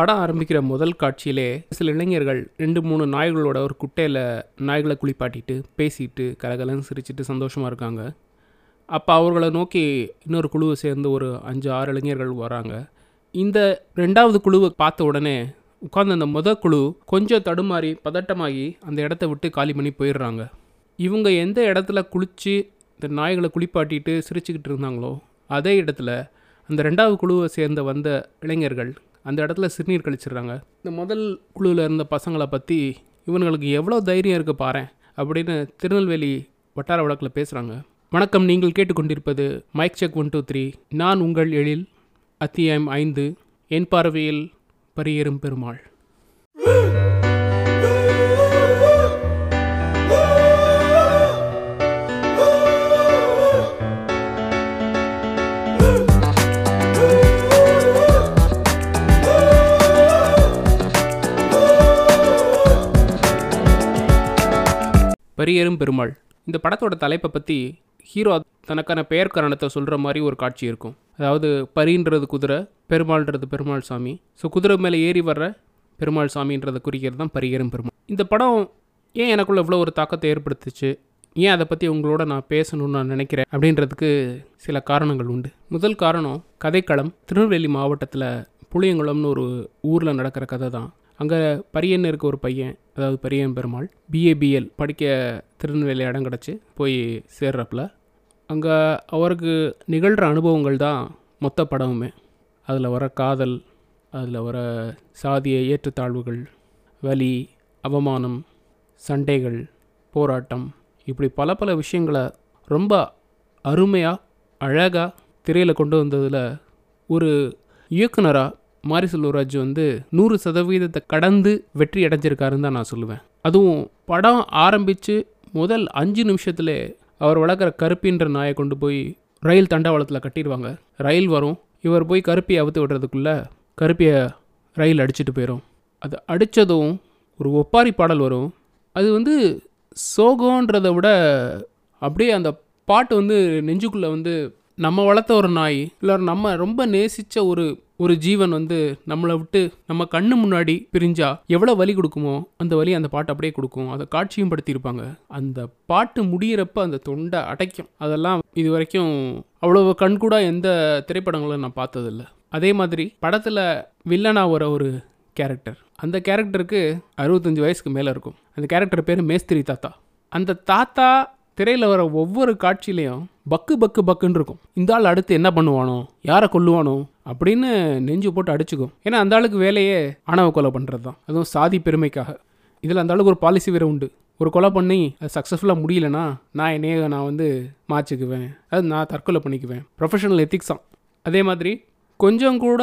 படம் ஆரம்பிக்கிற முதல் காட்சியிலே சில இளைஞர்கள் ரெண்டு மூணு நாய்களோட ஒரு குட்டையில் நாய்களை குளிப்பாட்டிட்டு பேசிட்டு கலகலன்னு சிரிச்சிட்டு சந்தோஷமாக இருக்காங்க. அப்போ அவர்களை நோக்கி இன்னொரு குழுவை சேர்ந்து ஒரு அஞ்சு ஆறு இளைஞர்கள் வராங்க. இந்த ரெண்டாவது குழுவை பார்த்த உடனே உட்கார்ந்து அந்த முத குழு கொஞ்சம் தடுமாறி பதட்டமாகி அந்த இடத்த விட்டு காலி பண்ணி போயிடுறாங்க. இவங்க எந்த இடத்துல குளித்து இந்த நாய்களை குளிப்பாட்டிட்டு சிரிச்சுக்கிட்டு இருந்தாங்களோ அதே இடத்துல அந்த ரெண்டாவது குழுவை சேர்ந்த வந்த இளைஞர்கள் அந்த இடத்துல சிறுநீர் கழிச்சிடுறாங்க. இந்த முதல் குழுவில் இருந்த பசங்களை பற்றி இவனுங்களுக்கு எவ்வளோ தைரியம் இருக்குது பாரேன் அப்படின்னு திருநெல்வேலி வட்டார வழக்கில் பேசுகிறாங்க வணக்கம் நீங்கள் கேட்டுக்கொண்டிருப்பது mic check one two three. நான் உங்கள் எழில் அத்தியாயம் ஐந்து என் பார்வையில் பரியேறும் பெருமாள். பரியேறும் பெருமாள். இந்த படத்தோட தலைப்பை பற்றி ஹீரோ தனக்கான பெயர் காரணத்தை சொல்கிற மாதிரி ஒரு காட்சி இருக்கும். அதாவது பரின்றது குதிரை பெருமாள்ன்றது பெருமாள் சாமி. ஸோ குதிரை மேலே ஏறி வர்ற பெருமாள் சாமின்றதை குறிக்கிறது தான் பரியேறும் பெருமாள். இந்த படம் ஏன் எனக்குள்ள இவ்வளோ ஒரு தாக்கத்தை ஏற்படுத்துச்சு? ஏன் அதை பற்றி உங்களோட நான் பேசணும்னு நான் நினைக்கிறேன்? அப்படின்றதுக்கு சில காரணங்கள் உண்டு. முதல் காரணம் கதைக்களம். திருநெல்வேலி மாவட்டத்தில் புளியங்குளம்னு ஒரு ஊரில் நடக்கிற கதை தான். அங்கே பரியன் இருக்க ஒரு பையன் அதாவது பரியன் பெருமாள் பிஏபிஎல் படிக்க திருநெல்வேலி இடம் கிடச்சி போய் சேர்றப்பல அங்கே அவருக்கு நிகழ்கிற அனுபவங்கள் தான் மொத்த படமுமே. அதில் வர காதல் அதில் வர சாதிய ஏற்றத்தாழ்வுகள் வலி அவமானம் சண்டைகள் போராட்டம் இப்படி பல பல விஷயங்களை ரொம்ப அருமையாக அழகாக திரையில் கொண்டு வந்ததில் ஒரு இயக்குனராக மாரி செல்வராஜ் வந்து நூறு சதவீதத்தை கடந்து வெற்றி அடைஞ்சிருக்காருன்னு தான் நான் சொல்லுவேன். அதுவும் படம் ஆரம்பித்து முதல் அஞ்சு நிமிஷத்தில் அவர் வளர்க்குற கருப்பின்ற நாயை கொண்டு போய் ரயில் தண்டவாளத்தில் கட்டிடுவாங்க. ரயில் வரும். இவர் போய் கருப்பியை அவுத்து விடுறதுக்குள்ளே கருப்பியை ரயில் அடிச்சிட்டு போயிடும் அது அடித்ததும் ஒரு ஒப்பாரி பாடல் வரும். அது வந்து சோகன்றதை விட அப்படியே அந்த பாட்டு வந்து நெஞ்சுக்குள்ளே வந்து நம்ம வளர்த்த ஒரு நாய் இல்லை நம்ம ரொம்ப நேசித்த ஒரு ஒரு ஜீவன் வந்து நம்மளை விட்டு நம்ம கண்ணு முன்னாடி பிரிஞ்சா எவ்வளோ வலி கொடுக்குமோ அந்த வலி அந்த பாட்டு அப்படியே கொடுக்கும். அதை காட்சியும் படுத்தியிருப்பாங்க. அந்த பாட்டு முடியிறப்ப அந்த தொண்டை அடைக்கும். அதெல்லாம் இது வரைக்கும் அவ்வளோ கண்கூடாக எந்த திரைப்படங்களும் நான் பார்த்ததில்ல. அதே மாதிரி படத்தில் வில்லனா வர ஒரு கேரக்டர். அந்த கேரக்டருக்கு அறுபத்தஞ்சு வயசுக்கு மேலே இருக்கும். அந்த கேரக்டர் பேர் மேஸ்திரி தாத்தா. அந்த தாத்தா திரையில் வர ஒவ்வொரு காட்சியிலையும் பக்கு பக்கு பக்குன்னு இருக்கும். இந்த ஆள் அடுத்து என்ன பண்ணுவானோ யாரை கொல்லுவானோ அப்படின்னு நெஞ்சு போட்டு அடிச்சுக்கும். ஏன்னா அந்த ஆளுக்கு வேலையே ஆணவ கொலை பண்ணுறது தான் அதுவும் சாதி பெருமைக்காக. இதில் அந்த ஆளுக்கு ஒரு பாலிசி வேறு உண்டு. ஒரு கொலை பண்ணி அது சக்ஸஸ்ஃபுல்லாக முடியலனா நான் என்னைய நான் வந்து மாற்றிக்குவேன். அது நான் தற்கொலை பண்ணிக்குவேன். ப்ரொஃபஷனல் எத்திக்ஸ் தான். அதே மாதிரி கொஞ்சம் கூட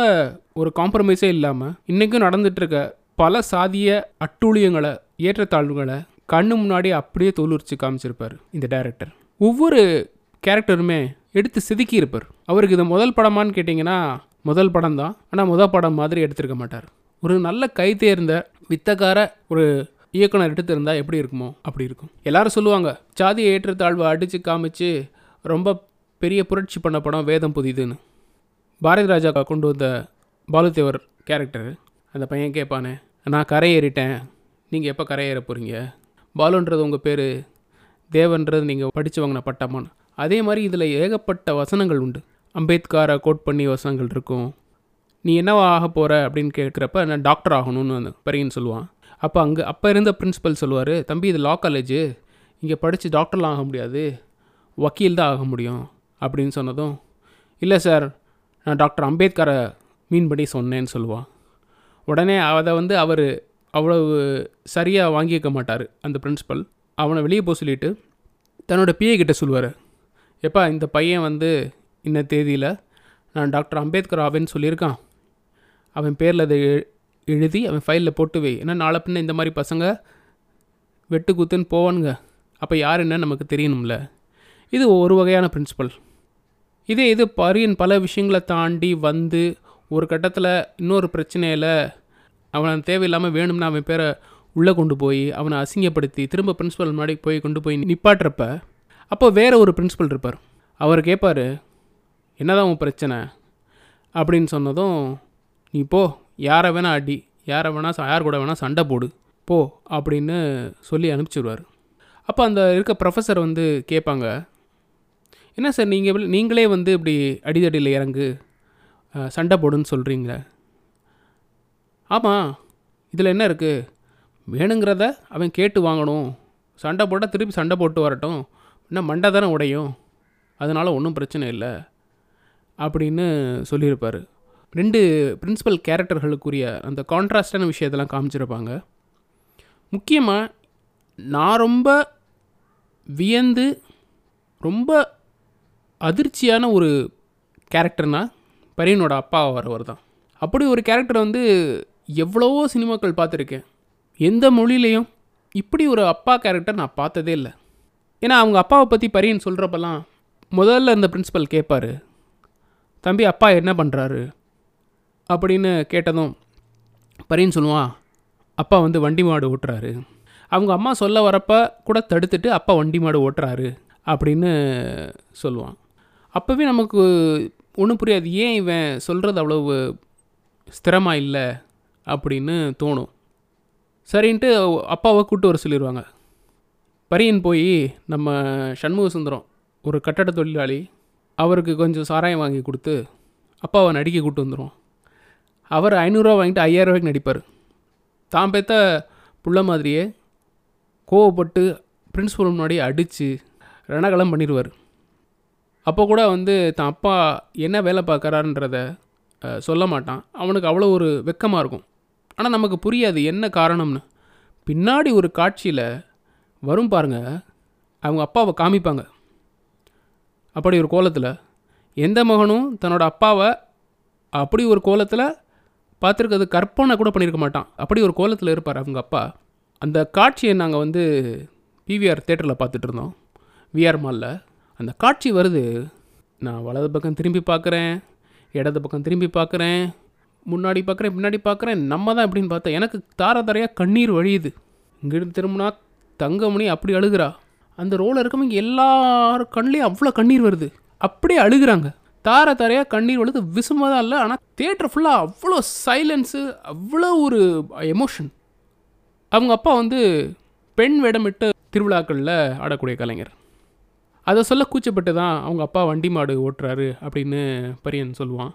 ஒரு காம்ப்ரமைஸே இல்லாமல் இன்றைக்கும் நடந்துகிட்ருக்க பல சாதிய அட்டூழியங்களை ஏற்றத்தாழ்வுகளை கண்ணு முன்னாடி அப்படியே தோலுரிச்சு காமிச்சிருப்பார் இந்த டேரக்டர் ஒவ்வொரு கேரக்டருமே எடுத்து செதுக்கியிருப்பார். அவருக்கு இது முதல் படமான்னு கேட்டிங்கன்னா முதல் படம் தான் ஆனால் முதல் படம் மாதிரி எடுத்திருக்க மாட்டார். ஒரு நல்ல கை தேர்ந்த வித்தக்கார ஒரு இயக்குனர் எடுத்திருந்தா எப்படி இருக்குமோ அப்படி இருக்கும். எல்லாரும் சொல்லுவாங்க சாதிய ஏற்றத்தாழ்வை அடித்து காமிச்சு ரொம்ப பெரிய புரட்சி பண்ண படம் வேதம் புதிதுன்னு. பாரதி ராஜா கொண்டு வந்த பாலுதேவர் கேரக்டர். அந்த பையன் கேட்பானே நான் கரையேறிட்டேன் நீங்கள் எப்போ கரையேற போகிறீங்க பாலுன்றது உங்கள் பேர் தேவன்றது நீங்கள் படித்து வாங்கின பட்டமான்னு அதே மாதிரி இதில் ஏகப்பட்ட வசனங்கள் உண்டு. அம்பேத்காரை கோட் பண்ணி வசனங்கள் இருக்கும். நீ என்னவா ஆக போகிற அப்படின்னு கேட்குறப்ப நான் டாக்டர் ஆகணும்னு அந்த பரியன் சொல்லுவான். அப்போ அங்கே அப்போ இருந்த பிரின்ஸிபல் சொல்லுவார் தம்பி இது லா காலேஜு. இங்கே படித்து டாக்டர்லாம் ஆக முடியாது. வக்கீல் தான் ஆக முடியும். அப்படின்னு சொன்னதும் இல்லை சார் நான் டாக்டர் அம்பேத்கரை மீன் பண்ணி சொன்னேன்னு சொல்லுவான். உடனே அதை வந்து அவர் அவ்வளவு சரியாக வாங்கிக்க மாட்டார் அந்த பிரின்ஸிபல் அவனை வெளியே போக சொல்லிட்டு தன்னோட பிஏ கிட்ட சொல்லுவார். எப்பா இந்த பையன் வந்து இந்த தேதியில் நான் டாக்டர் அம்பேத்கர் ஆவேன்னு சொல்லியிருக்கான். அவன் பேரில் அதை எழுதி அவன் ஃபைலில் போட்டு வை. ஏன்னா நாளை பின்ன இந்த மாதிரி பசங்க வெட்டு குத்துன்னு போவானுங்க. அப்போ யார் என்ன நமக்கு தெரியணும்ல. இது ஒரு வகையான பிரின்சிபல் இதே இது பரியன் பல விஷயங்களை தாண்டி வந்து ஒரு கட்டத்தில் இன்னொரு பிரச்சனையில் அவனை தேவையில்லாமல் வேணும்னு அவன் பேரை உள்ளே கொண்டு போய் அவனை அசிங்கப்படுத்தி திரும்ப பிரின்ஸிபல் முன்னாடி போய் கொண்டு போய் நிப்பாட்டுறப்ப அப்போ வேறு ஒரு பிரின்ஸிபல் இருப்பார். அவர் கேட்பார் என்னதான் உன் பிரச்சனை? அப்படின்னு சொன்னதும் நீ போ யாரை வேணால் அடி யாரை வேணால் யார் கூட வேணால் சண்டை போடு போ அப்படின்னு சொல்லி அனுப்பிச்சிடுவார் அப்போ அந்த இருக்க ப்ரொஃபஸர் வந்து கேட்பாங்க என்ன சார் நீங்கள் நீங்களே வந்து இப்படி அடிதடியில் இறங்கு சண்டை போடுன்னு சொல்கிறீங்களே ஆமாம் இதில் என்ன இருக்குது வேணுங்கிறத அவன் கேட்டு வாங்கணும். சண்டை போட்டால் திருப்பி சண்டை போட்டு வரட்டும். இன்னும் மண்டை தானே உடையும். அதனால் ஒன்றும் பிரச்சனை இல்லை. அப்படின்னு சொல்லியிருப்பார். ரெண்டு பிரின்சிபல் கேரக்டர்களுக்குரிய அந்த கான்ட்ராஸ்டான விஷயத்தெல்லாம் காமிச்சிருப்பாங்க. முக்கியமாக நான் ரொம்ப வியந்து ரொம்ப அதிர்ச்சியான ஒரு கேரக்டர்னா பரியனோட அப்பா வரவர் தான் அப்படி ஒரு கேரக்டர் வந்து எவ்வளவோ சினிமாக்கள் பார்த்துருக்கேன். எந்த மொழியிலையும் இப்படி ஒரு அப்பா கேரக்டர் நான் பார்த்ததே இல்லை. ஏன்னா அவங்க அப்பாவை பற்றி பரியன் சொல்கிறப்பெல்லாம் முதல்ல இந்த பிரின்சிபல் கேட்பார் தம்பி அப்பா என்ன பண்ணுறாரு அப்படின்னு கேட்டதும் பரியன் சொல்லுவான் அப்பா வந்து வண்டி மாடு ஓட்டுறாரு. அவங்க அம்மா சொல்ல வரப்ப கூட தடுத்துட்டு அப்பா வண்டி மாடு ஓட்டுறாரு. அப்படின்னு சொல்லுவான். அப்போவே நமக்கு ஒன்றும் புரியாது. ஏன் இவன் சொல்கிறது அவ்வளவு ஸ்திரமாக இல்லை? அப்படின்னு தோணும். சரின்ட்டு அப்பாவை கூப்பிட்டு வர சொல்லிடுவாங்க பரியன் போய் நம்ம சண்முக சுந்தரம் ஒரு கட்டட தொழிலாளி அவருக்கு கொஞ்சம் சாராயம் வாங்கி கொடுத்து அப்பாவை நடிக்க கூப்பிட்டு வந்துடும் அவர் ஐநூறுரூவா வாங்கிட்டு ஐயாயிரம் ரூபாய்க்கு நடிப்பார். தான் பெத்த புள்ள மாதிரியே கோவப்பட்டு பிரின்ஸ்பல் முன்னாடி அடித்து ரணகலம் பண்ணிடுவார் அப்போ கூட வந்து தான் அப்பா என்ன வேலை பார்க்குறாருன்றத சொல்ல மாட்டான். அவனுக்கு அவ்வளோ ஒரு வெக்கமாக இருக்கும். ஆனால் நமக்கு புரியாது என்ன காரணம்னு. பின்னாடி ஒரு காட்சியில் வரும் பாருங்க அவங்க அப்பாவை காமிப்பாங்க. அப்படி ஒரு கோலத்தில் எந்த மகனும் தன்னோட அப்பாவை அப்படி ஒரு கோலத்தில் பார்த்துருக்கிறது கற்பனை கூட பண்ணியிருக்க மாட்டான். அப்படி ஒரு கோலத்தில் இருப்பார் அவங்க அப்பா. அந்த காட்சியை நாங்கள் வந்து பிவிஆர் தேட்டரில் பார்த்துட்டு இருந்தோம். விஆர் மாலில் அந்த காட்சி வருது. நான் வலது பக்கம் திரும்பி பார்க்குறேன் இடது பக்கம் திரும்பி பார்க்குறேன். முன்னாடி பார்க்குறேன் பின்னாடி பார்க்குறேன் நம்ம தான் எப்படின்னு பார்த்தா எனக்கு தார தாரையாக கண்ணீர் வழியுது. இங்கிருந்து திரும்பினா தங்கமணி அப்படி அழுகிறா. அந்த ரோலில் இருக்கவங்க எல்லார் கண்லேயும் அவ்வளோ கண்ணீர் வருது. அப்படியே அழுகுறாங்க. தார தாரையாக கண்ணீர் வழுது விசுமாக தான் இல்லை ஆனால் தேட்டர் ஃபுல்லாக அவ்வளோ சைலன்ஸு அவ்வளோ ஒரு எமோஷன் அவங்க அப்பா வந்து பெண் வேடமிட்டு திருவிழாக்களில் ஆடக்கூடிய கலைஞர். அதை சொல்ல கூச்சப்பட்டு தான் அவங்க அப்பா வண்டி மாடு ஓட்டுறாரு அப்படின்னு பரியன் சொல்லுவான்.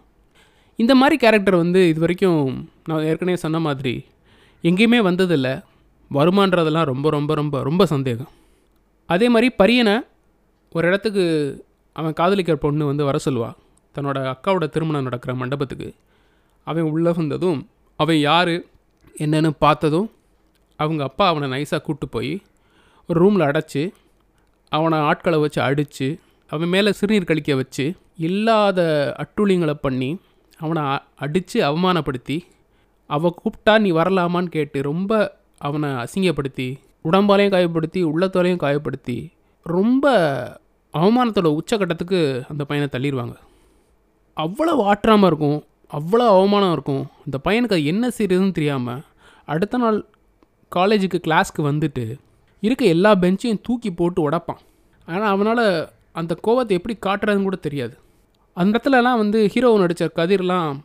இந்த மாதிரி கேரக்டர் வந்து இது வரைக்கும் நான் ஏற்கனவே சொன்ன மாதிரி எங்கேயுமே வந்ததில்லை. வருமான்றதெல்லாம் ரொம்ப ரொம்ப ரொம்ப ரொம்ப சந்தேகம். அதே மாதிரி பரியனை ஒரு இடத்துக்கு அவன் காதலிக்கிற பொண்ணு வந்து வர சொல்லுவாள் தன்னோட அக்காவோட திருமணம் நடக்கிற மண்டபத்துக்கு. அவன் உள்ளே வந்ததும் அவன் யார் என்னன்னு பார்த்ததும் அவங்க அப்பா அவனை நைஸாக கூப்பிட்டு போய் ஒரு ரூமில் அடைச்சி அவனை ஆட்களை வச்சு அடித்து அவன் மேலே சிறுநீர் கழிக்க வச்சு இல்லாத அட்டுழியங்களை பண்ணி அவனை அடித்து அவமானப்படுத்தி அவள் கூப்பிட்டா நீ வரலாமான்னு கேட்டு ரொம்ப அவனை அசிங்கப்படுத்தி உடம்பாலையும் காயப்படுத்தி உள்ளத்தாலையும் காயப்படுத்தி ரொம்ப அவமானத்தோட உச்சக்கட்டத்துக்கு அந்த பையனை தள்ளிடுவாங்க அவ்வளோ ஆற்றாமல் இருக்கும் அவ்வளோ அவமானம் இருக்கும். அந்த பையனுக்கு அது என்ன செய்யறதுன்னு தெரியாமல் அடுத்த நாள் காலேஜுக்கு கிளாஸ்க்கு வந்துட்டு இருக்க எல்லா பெஞ்சையும் தூக்கி போட்டு உடைப்பான். ஆனால் அவனால் அந்த கோவத்தை எப்படி காட்டுறதுன்னு கூட தெரியாது. அந்த இடத்துலலாம் வந்து ஹீரோ நடித்த கதிர்லாம்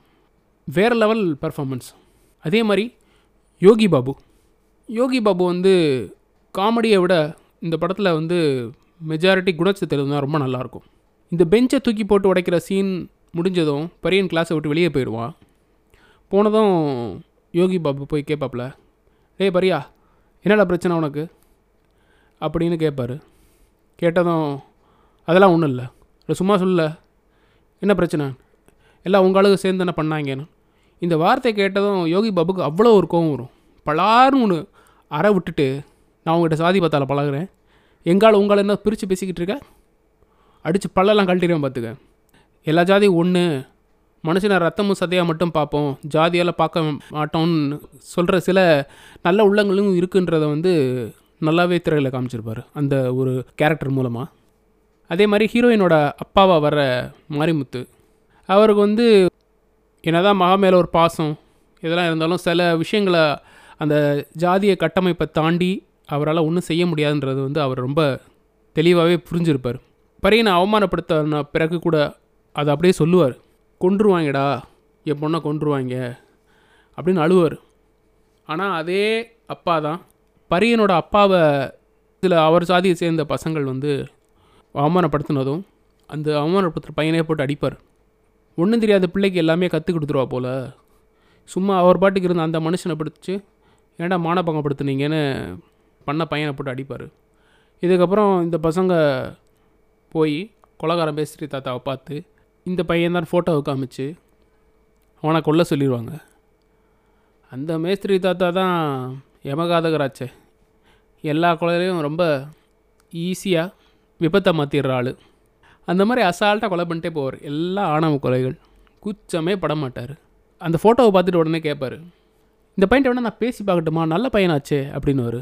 வேறு லெவல் பெர்ஃபார்மன்ஸ் அதே மாதிரி யோகி பாபு. யோகி பாபு வந்து காமெடியை விட இந்த படத்தில் வந்து மெஜாரிட்டி குணச்சித்திரம் தான் ரொம்ப நல்லாயிருக்கும் இந்த பெஞ்சை தூக்கி போட்டு உடைக்கிற சீன் முடிஞ்சதும் பரியன் கிளாஸை விட்டு வெளியே போயிடுவான் போனதும் யோகி பாபு போய் கேட்பாப்புல டேய் பரியா என்னடா பிரச்சனை உனக்கு? அப்படின்னு கேட்பார் கேட்டதும் அதெல்லாம் ஒன்றும் இல்லை. இல்லை சும்மா சொல்லல. என்ன பிரச்சனை? எல்லாம் உங்க சேர்ந்து என்ன பண்ணாங்கன்னு. இந்த வார்த்தை கேட்டதும் யோகி பாபுக்கு அவ்வளோ ஒரு கோவம் வரும். பலாருன்னு ஒன்று அற விட்டுட்டு நான் உங்கள்கிட்ட சாதி பார்த்தால பழகுறேன். எங்கால் உங்களால் என்ன பிரித்து பேசிக்கிட்டு இருக்க? அடித்து பல்லெல்லாம் கழட்டிடுவேன் பார்த்துக்க எல்லா ஜாதியும் ஒன்று மனுஷனை ரத்தமும் சதையாக மட்டும் பார்ப்போம். ஜாதியால் பார்க்க மாட்டோம்னு சொல்கிற சில நல்ல உள்ளங்களும் இருக்குன்றத வந்து நல்லாவே திரையில் காமிச்சிருப்பார். அந்த ஒரு கேரக்டர் மூலமாக அதே மாதிரி ஹீரோயினோட அப்பாவாக வர மாரிமுத்து. அவருக்கு வந்து என்னதான் மகா மேலே ஒரு பாசம் இதெல்லாம் இருந்தாலும் சில விஷயங்களை அந்த ஜாதிய கட்டமைப்பை தாண்டி அவரால் ஒன்றும் செய்ய முடியாதுன்றது வந்து அவர் ரொம்ப தெளிவாகவே புரிஞ்சிருப்பார். பரியனை அவமானப்படுத்தின பிறகு கூட அதை அப்படியே சொல்லுவார். கொன்றுவாங்கடா என் பொண்ணை கொன்றுவாங்க அப்படின்னு அழுவார். ஆனால் அதே அப்பா தான். பரியனோட அப்பாவை இதில் அவர் சாதியை சேர்ந்த பசங்கள் வந்து அவமானப்படுத்தினதும் அந்த அவமானப்படுத்துகிற பையனே போட்டு அடிப்பார். ஒன்றும் தெரியாத பிள்ளைக்கு எல்லாமே கற்றுக் கொடுத்துருவா போல். சும்மா அவர் பாட்டுக்கு இருந்த அந்த மனுஷனை பிடிச்சி ஏன்டா மானபங்கப்படுத்துனீங்கன்னு பண்ண பையனை போட்டு அடிப்பார். இதுக்கப்புறம் இந்த பசங்க போய் கொலகாரம் பேசுகிற தாத்தாவை பார்த்து இந்த பையன்தான் ஃபோட்டோவை காமிச்சு அவனை கொல்ல சொல்லிடுவாங்க அந்த மேஸ்திரி தாத்தா தான் யமகாதகராச்சே. எல்லா கொலையிலையும் ரொம்ப ஈஸியாக விபத்தை மாற்றிடுற ஆள். அந்த மாதிரி அசால்ட்டாக கொலை பண்ணிட்டே போவார். எல்லா ஆணவ கொலைகள். குச்சமே பட மாட்டார். அந்த ஃபோட்டோவை பார்த்துட்டு உடனே கேட்பார் இந்த பையன்ட்ட வேணால் நான் பேசி பார்க்கட்டுமா? நல்ல பையனாச்சே அப்படின்னு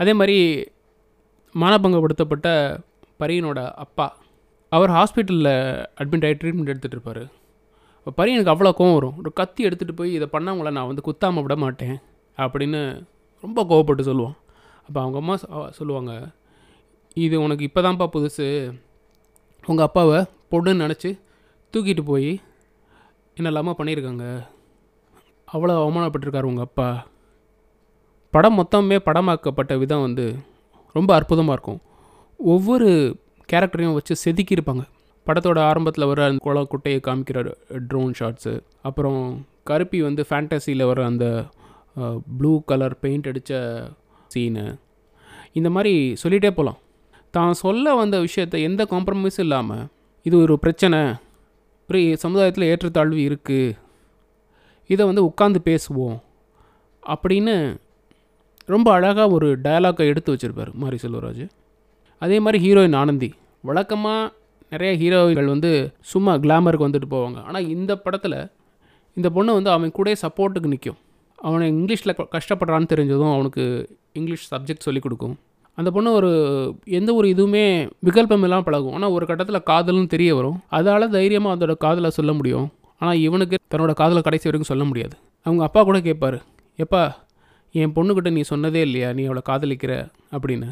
அதே மாதிரி மானபங்கப்படுத்தப்பட்ட பரியனோட அப்பா அவர் ஹாஸ்பிட்டலில் அட்மிட் ஆகி ட்ரீட்மெண்ட் எடுத்துகிட்டு இருப்பார். அப்போ பரியனுக்கு அவ்வளோ கோவம் வரும். ஒரு கத்தி எடுத்துகிட்டு போய் இதை பண்ணவங்கள நான் வந்து குத்தாமல் விட மாட்டேன் அப்படின்னு ரொம்ப கோவப்பட்டு சொல்லுவான். அப்போ அவங்க அம்மா சொல்லுவாங்க இது உனக்கு இப்போ தான்ப்பா புதுசு. உங்கள் அப்பாவை பொண்ணுன்னு நினச்சி தூக்கிட்டு போய் என்னெல்லாமா பண்ணியிருக்காங்க அவ்வளோ அவமானப்பட்டிருக்காரு உங்கள் அப்பா. படம் மொத்தமே படமாக்கப்பட்ட விதம் வந்து ரொம்ப அற்புதமாக இருக்கும். ஒவ்வொரு கேரக்டரையும் வச்சு செதுக்கியிருப்பாங்க. படத்தோட ஆரம்பத்தில் வர அந்த குள குட்டையை காமிக்கிற ட்ரோன் ஷாட்ஸு அப்புறம் கருப்பி வந்து ஃபேண்டசியில் வர அந்த ப்ளூ கலர் பெயிண்ட் அடித்த சீனு இந்த மாதிரி சொல்லிகிட்டே போகலாம் தான் சொல்ல வந்த விஷயத்தை எந்த காம்ப்ரமைஸும் இல்லாமல் இது ஒரு பிரச்சனை. ஒரு சமுதாயத்தில் ஏற்றத்தாழ்வு இருக்குது இதை வந்து உட்காந்து பேசுவோம். அப்படின்னு ரொம்ப அழகாக ஒரு டயலாக்கை எடுத்து வச்சுருப்பார் மாரி செல்வராஜ். அதே மாதிரி ஹீரோயின் ஆனந்தி. வழக்கமாக நிறைய ஹீரோயின்கள் வந்து சும்மா கிளாமருக்கு வந்துட்டு போவாங்க. ஆனால் இந்த படத்தில் இந்த பொண்ணு வந்து அவன் கூட சப்போர்ட்டுக்கு நிற்கும் அவனை இங்கிலீஷில் கஷ்டப்படுறான்னு தெரிஞ்சதும் அவனுக்கு இங்கிலீஷ் சப்ஜெக்ட் சொல்லிக் கொடுக்கும். அந்த பொண்ணு ஒரு எந்த ஒரு இதுவுமே விகல்பம் இல்லாமல் பழகும். ஆனால் ஒரு கட்டத்தில் காதல்னு தெரிய வரும். அதால் தைரியமாக அதோட காதலை சொல்ல முடியும். ஆனால் இவனுக்கு தன்னோட காதலை கடைசி வரைக்கும் சொல்ல முடியாது. அவங்க அப்பா கூட கேட்பார் எப்பா என் பொண்ணுக்கிட்ட நீ சொன்னதே இல்லையா? நீ அவளை காதலிக்கிற? அப்படின்னு.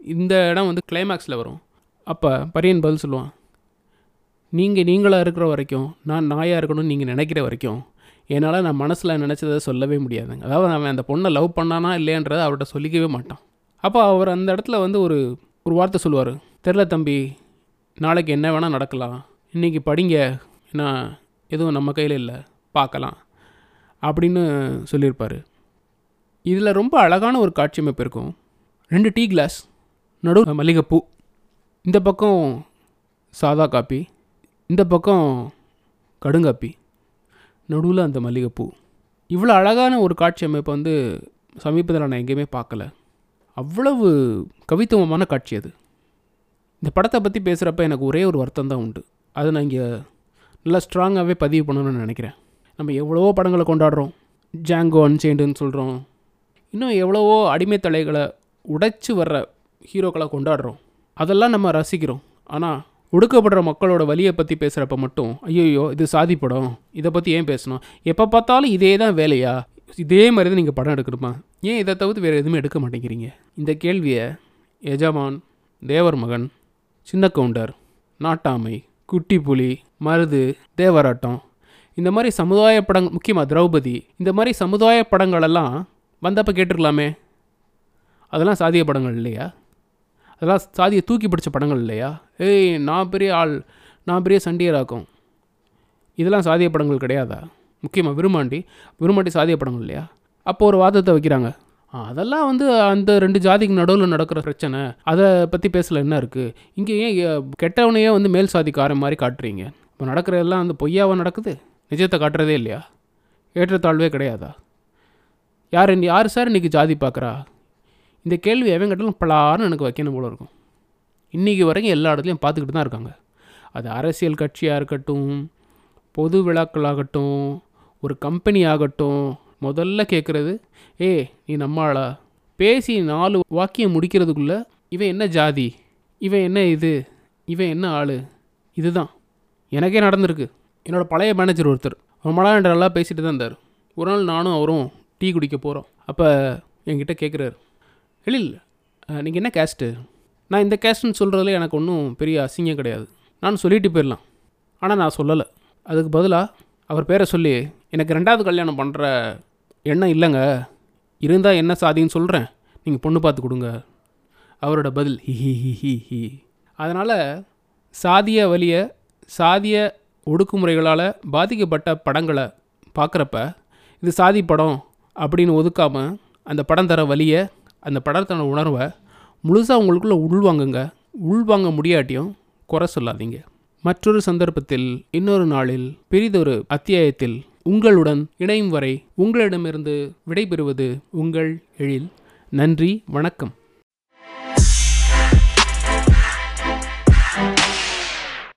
இந்த இடம் வந்து கிளைமேக்ஸில் வரும். அப்போ பரியன் பதில் சொல்லுவான் நீங்கள் நீங்களாக இருக்கிற வரைக்கும் நான் நாயாக இருக்கணும்னு நீங்கள் நினைக்கிற வரைக்கும் என்னால் நான் மனசில் நினச்சதை சொல்லவே முடியாதுங்க. அதாவது அவன் அந்த பொண்ணை லவ் பண்ணானா இல்லையன்றதை அவர்கிட்ட சொல்லிக்கவே மாட்டான். அப்போ அவர் அந்த இடத்துல வந்து ஒரு ஒரு வார்த்தை சொல்லுவார். தெரில தம்பி நாளைக்கு என்ன வேணால் நடக்கலாம். இன்றைக்கி படிங்க. ஏன்னா எதுவும் நம்ம கையில் இல்லை. பார்க்கலாம். அப்படின்னு சொல்லியிருப்பார். இதில் ரொம்ப அழகான ஒரு காட்சி அமைப்பு இருக்கும். ரெண்டு டீ கிளாஸ் நடு மல்லிகைப்பூ. இந்த பக்கம் சாதா காப்பி இந்த பக்கம் கடுங்காப்பி நடுவில் அந்த மல்லிகைப்பூ. இவ்வளோ அழகான ஒரு காட்சி அமைப்பை வந்து சமீபத்தில் நான் எங்கேயுமே பார்க்கல. அவ்வளவு கவித்துவமான காட்சி அது. இந்த படத்தை பற்றி பேசுகிறப்ப எனக்கு ஒரே ஒரு வருத்தம் தான் உண்டு. அதை நான் இங்கே நல்லா ஸ்ட்ராங்காகவே பதிவு பண்ணணும்னு நினைக்கிறேன். நம்ம எவ்வளவோ படங்களை கொண்டாடுறோம். ஜாங்கோ அன்சேண்டுன்னு சொல்கிறோம் இன்னும் எவ்வளவோ அடிமை தலைகளை உடைச்சி வர்ற ஹீரோக்களை கொண்டாடுறோம். அதெல்லாம் நம்ம ரசிக்கிறோம். ஆனால் ஒடுக்கப்படுற மக்களோட வழியை பற்றி பேசுகிறப்ப மட்டும் ஐயோ இது சாதி படம். இதை பற்றி ஏன் பேசணும்? எப்போ பார்த்தாலும் இதே தான் வேலையா? இதே மாதிரி தான் நீங்கள் படம் எடுக்கணுமா? ஏன் இதை தவிர்த்து வேறு எதுவுமே எடுக்க மாட்டேங்கிறீங்க? இந்த கேள்வியை எஜமான் தேவர் மகன் சின்ன கவுண்டர் நாட்டாமை குட்டி புலி மருது தேவராட்டம் இந்த மாதிரி சமுதாய படங்கள் முக்கியமாக திரௌபதி இந்த மாதிரி சமுதாய படங்களெல்லாம் வந்தப்போ கேட்டிருக்கலாமே? அதெல்லாம் சாதிய படங்கள் இல்லையா? அதெல்லாம் சாதியை தூக்கி பிடிச்ச படங்கள் இல்லையா? ஏய் நான் பெரிய ஆள் நான் பெரிய சண்டியராக்கும் இதெல்லாம் சாதிய படங்கள் கிடையாதா? முக்கியமாக விருமாண்டி விருமாண்டி சாதிய படங்கள் இல்லையா? அப்போ ஒரு வாதத்தை வைக்கிறாங்க. அதெல்லாம் வந்து அந்த ரெண்டு ஜாதிக்கு நடுவில் நடக்கிற பிரச்சனை. அதை பற்றி பேசல என்ன இருக்குது இங்கே ஏன் கெட்டவனையே வந்து மேல் சாதிக்காரன் மாதிரி காட்டுறீங்க? இப்போ நடக்கிறதெல்லாம் வந்து பொய்யாவா நடக்குது? நிஜத்தை காட்டுறதே இல்லையா? ஏற்றத்தாழ்வே கிடையாதா? யார் யார் சார் இன்றைக்கி ஜாதி பார்க்குறா இந்த கேள்வி எவன் கேட்டாலும் பலாருன்னு எனக்கு வைக்கணும் போல இருக்கும். இன்றைக்கி வரைக்கும் எல்லா இடத்துலையும் பார்த்துக்கிட்டு தான் இருக்காங்க. அது அரசியல் கட்சியாக இருக்கட்டும் பொது விழாக்களாகட்டும் ஒரு கம்பெனி ஆகட்டும் முதல்ல கேட்குறது ஏ நீ நம்ம ஆளா பேசி நாலு வாக்கியம் முடிக்கிறதுக்குள்ளே இவன் என்ன ஜாதி? இவன் என்ன இது? இவன் என்ன ஆள்? இதுதான். எனக்கே நடந்திருக்கு. என்னோடய பழைய மேனேஜர் ஒருத்தர். ரொம்ப நாள் நல்லா பேசிட்டு தான் இருந்தார். ஒரு நாள் நானும் அவரும் டீ குடிக்க போகிறோம் அப்போ என்கிட்ட கேட்குறாரு எழில் நீங்கள் என்ன கேஸ்ட்டு நான் இந்த கேஸ்ட்டுன்னு சொல்கிறதுல எனக்கு ஒன்றும் பெரிய அசிங்கம் கிடையாது. நான் சொல்லிட்டு போயிடலாம். ஆனால் நான் சொல்லலை. அதுக்கு பதிலாக அவர் பேரை சொல்லி எனக்கு ரெண்டாவது கல்யாணம் பண்ணுற எண்ணம் இல்லைங்க. இருந்தால் என்ன சாதின்னு சொல்கிறேன் நீங்கள் பொண்ணு பார்த்து கொடுங்க. அவரோட பதில் ஹி ஹி ஹி ஹி ஹி. அதனால் சாதிய வழியை சாதிய ஒடுக்குமுறைகளால் பாதிக்கப்பட்ட படங்களை பார்க்குறப்ப இது சாதி படம் அப்படின்னு ஒதுக்காமல் அந்த படம் தர வழியை அந்த படத்தோட உணர்வை முழுசாக உங்களுக்குள்ளே உள்வாங்குங்க. உள்வாங்க முடியாட்டியும் குறை சொல்லாதீங்க. மற்றொரு சந்தர்ப்பத்தில் இன்னொரு நாளில் பெரிதொரு அத்தியாயத்தில் உங்களுடன் இணையும் வரை உங்களிடமிருந்து விடைபெறுவது உங்கள் எழில். நன்றி வணக்கம்.